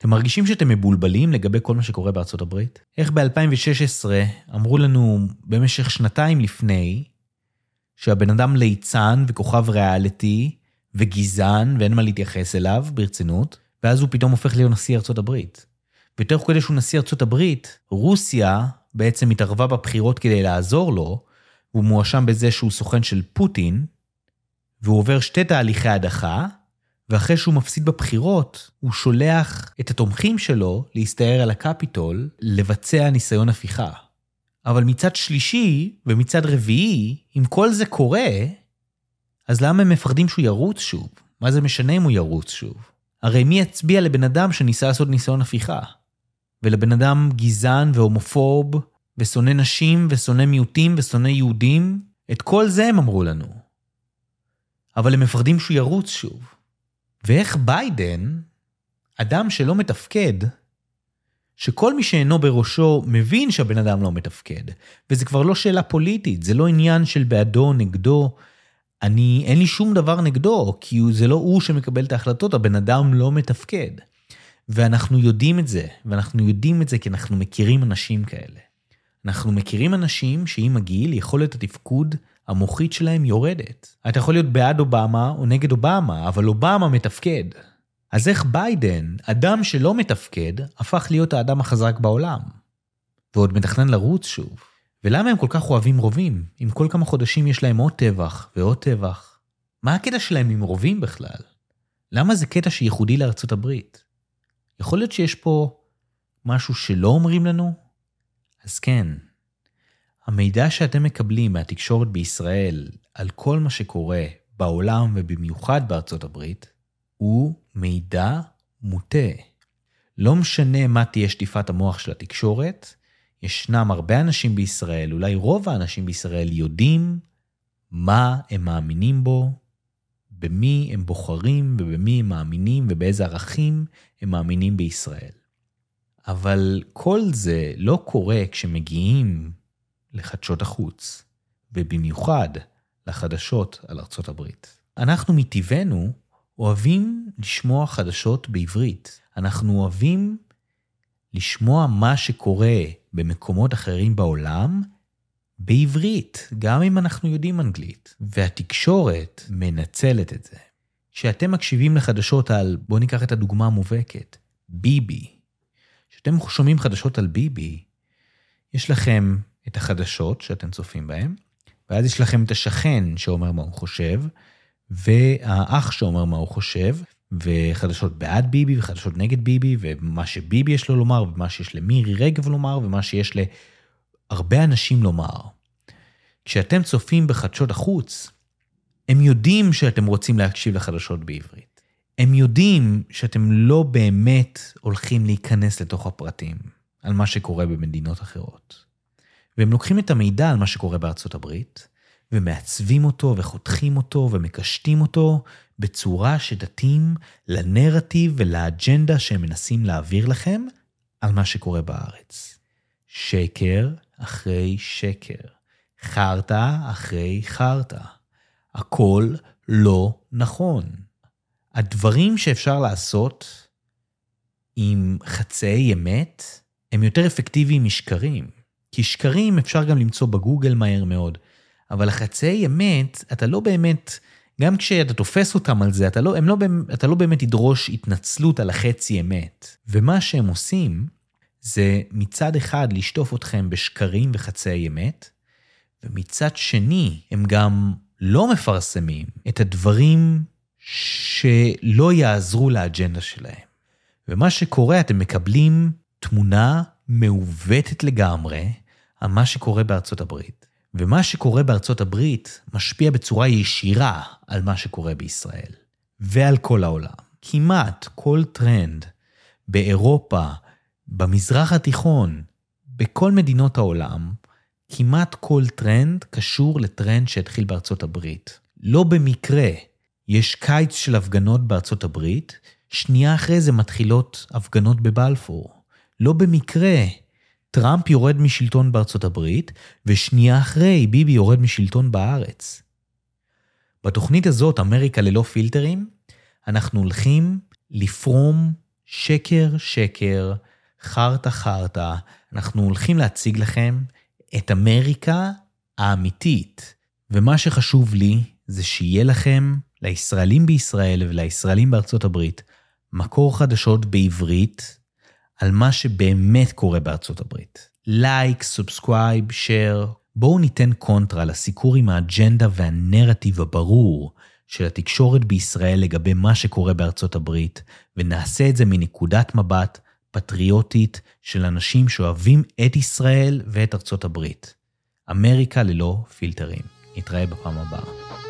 אתם מרגישים שאתם מבולבלים לגבי כל מה שקורה בארצות הברית? איך ב-2016 אמרו לנו במשך שנתיים לפני שהבן אדם ליצן וכוכב ריאליטי וגזען ואין מה להתייחס אליו ברצינות, ואז הוא פתאום הופך להיות נשיא ארצות הברית. ותוך כדי שהוא נשיא ארצות הברית, רוסיה בעצם התערבה בבחירות כדי לעזור לו, והוא מואשם בזה שהוא סוכן של פוטין, והוא עובר שתי תהליכי הדחה, ואחרי שהוא מפסיד בבחירות, הוא שולח את התומכים שלו להסתער על הקפיטול, לבצע ניסיון הפיכה. אבל מצד שלישי ומצד רביעי, אם כל זה קורה, אז למה הם מפחדים שהוא ירוץ שוב? מה זה משנה אם הוא ירוץ שוב? הרי מי יצביע לבן אדם שניסה לעשות ניסיון הפיכה? ולבן אדם גזען והומופוב, ושונא נשים, ושונא מיעוטים, ושונא יהודים, את כל זה הם אמרו לנו. אבל הם מפחדים שהוא ירוץ שוב. ואיך ביידן, אדם שלא מתפקד, שכל מי שאינו בראשו מבין שהבן אדם לא מתפקד, וזה כבר לא שאלה פוליטית, זה לא עניין של בעדו נגדו, אני, אין לי שום דבר נגדו, כי זה לא הוא שמקבל את ההחלטות, הבן אדם לא מתפקד. ואנחנו יודעים את זה, ואנחנו יודעים את זה כי אנחנו מכירים אנשים כאלה. אנחנו מכירים אנשים שעם הגיל יכולת התפקוד המוחית שלהם יורדת. אתה יכול להיות בעד אובמה או נגד אובמה, אבל אובמה מתפקד. אז איך ביידן, אדם שלא מתפקד, הפך להיות האדם החזק בעולם? ועוד מתכנן לרוץ שוב. ולמה הם כל כך אוהבים רובים? אם כל כמה חודשים יש להם עוד טבח ועוד טבח. מה הקטע שלהם עם רובים בכלל? למה זה קטע שייחודי לארצות הברית? יכול להיות שיש פה משהו שלא אומרים לנו? אז כן, המידע שאתם מקבלים מהתקשורת בישראל על כל מה שקורה בעולם ובמיוחד בארצות הברית, הוא מידע מוטה. לא משנה מה תהיה שטיפת המוח של התקשורת, ישנם הרבה אנשים בישראל, אולי רוב האנשים בישראל, יודעים מה הם מאמינים בו, במי הם בוחרים ובמי הם מאמינים ובאיזה ערכים הם מאמינים בישראל. אבל כל זה לא קורה כשמגיעים לחדשות החוץ, ובמיוחד לחדשות על ארצות הברית. אנחנו מטבענו אוהבים לשמוע חדשות בעברית. אנחנו אוהבים לשמוע מה שקורה במקומות אחרים בעולם בעברית, גם אם אנחנו יודעים אנגלית. והתקשורת מנצלת את זה. כשאתם מקשיבים לחדשות על, בואו ניקח את הדוגמה המובהקת, ביבי. כשאתם שומעים חדשות על ביבי, יש לכם את החדשות שאתם צופים בהן, ואז יש לכם את השכן שאומר מה הוא חושב, והאח שאומר מה הוא חושב, וחדשות בעד ביבי וחדשות נגד ביבי, ומה שביבי יש לו לומר, ומה שיש למירי רגב לומר, ומה שיש להרבה אנשים לומר. כשאתם צופים בחדשות החוץ, הם יודעים שאתם רוצים להקשיב לחדשות בעברית. הם יודעים שאתם לא באמת הולכים להיכנס לתוך הפרטים על מה שקורה במדינות אחרות. והם לוקחים את המידע על מה שקורה בארצות הברית, ומעצבים אותו וחותכים אותו ומקשטים אותו בצורה שתתאים לנרטיב ולאג'נדה שהם מנסים להעביר לכם על מה שקורה בארץ. שקר אחרי שקר, חרטא אחרי חרטא. הכל לא נכון. הדברים שאפשר לעשות עם חצאי אמת הם יותר אפקטיביים משקרים. כי שקרים אפשר גם למצוא בגוגל מהר מאוד, אבל החצאי אמת, אתה לא באמת, גם כשאתה תופס אותם על זה, אתה לא, לא, אתה לא באמת תדרוש התנצלות על החצי אמת. ומה שהם עושים, זה מצד אחד לשטוף אתכם בשקרים וחצאי אמת, ומצד שני, הם גם לא מפרסמים את הדברים שלא יעזרו לאג'נדה שלהם. ומה שקורה, אתם מקבלים תמונה מעוותת לגמרי מה שקורה בארצות הברית. ומה שקורה בארצות הברית משפיע בצורה ישירה על מה שקורה בישראל. ועל כל העולם. כמעט כל טרנד באירופה, במזרח התיכון, בכל מדינות העולם, כמעט כל טרנד קשור לטרנד שהתחיל בארצות הברית. לא במקרה יש קיץ של הפגנות בארצות הברית, שנייה אחרי זה מתחילות הפגנות בבלפור. לא במקרה טראמפ יורד משלטון בארצות הברית, ושנייה אחרי ביבי יורד משלטון בארץ. בתוכנית הזאת, אמריקה ללא פילטרים, אנחנו הולכים לפרום שקר, שקר, חרטא, חרטא. אנחנו הולכים להציג לכם את אמריקה האמיתית. ומה שחשוב לי זה שיהיה לכם, לישראלים בישראל ולישראלים בארצות הברית, מקור חדשות בעברית על מה שבאמת קורה בארצות הברית. like, subscribe, share, בואו ניתן קונטרה לסיקור עם האג'נדה והנרטיב הברור של התקשורת בישראל לגבי מה שקורה בארצות הברית, ונעשה את זה מנקודת מבט פטריוטית של אנשים שאוהבים את ישראל ואת ארצות הברית. אמריקה ללא פילטרים. נתראה בפעם הבאה.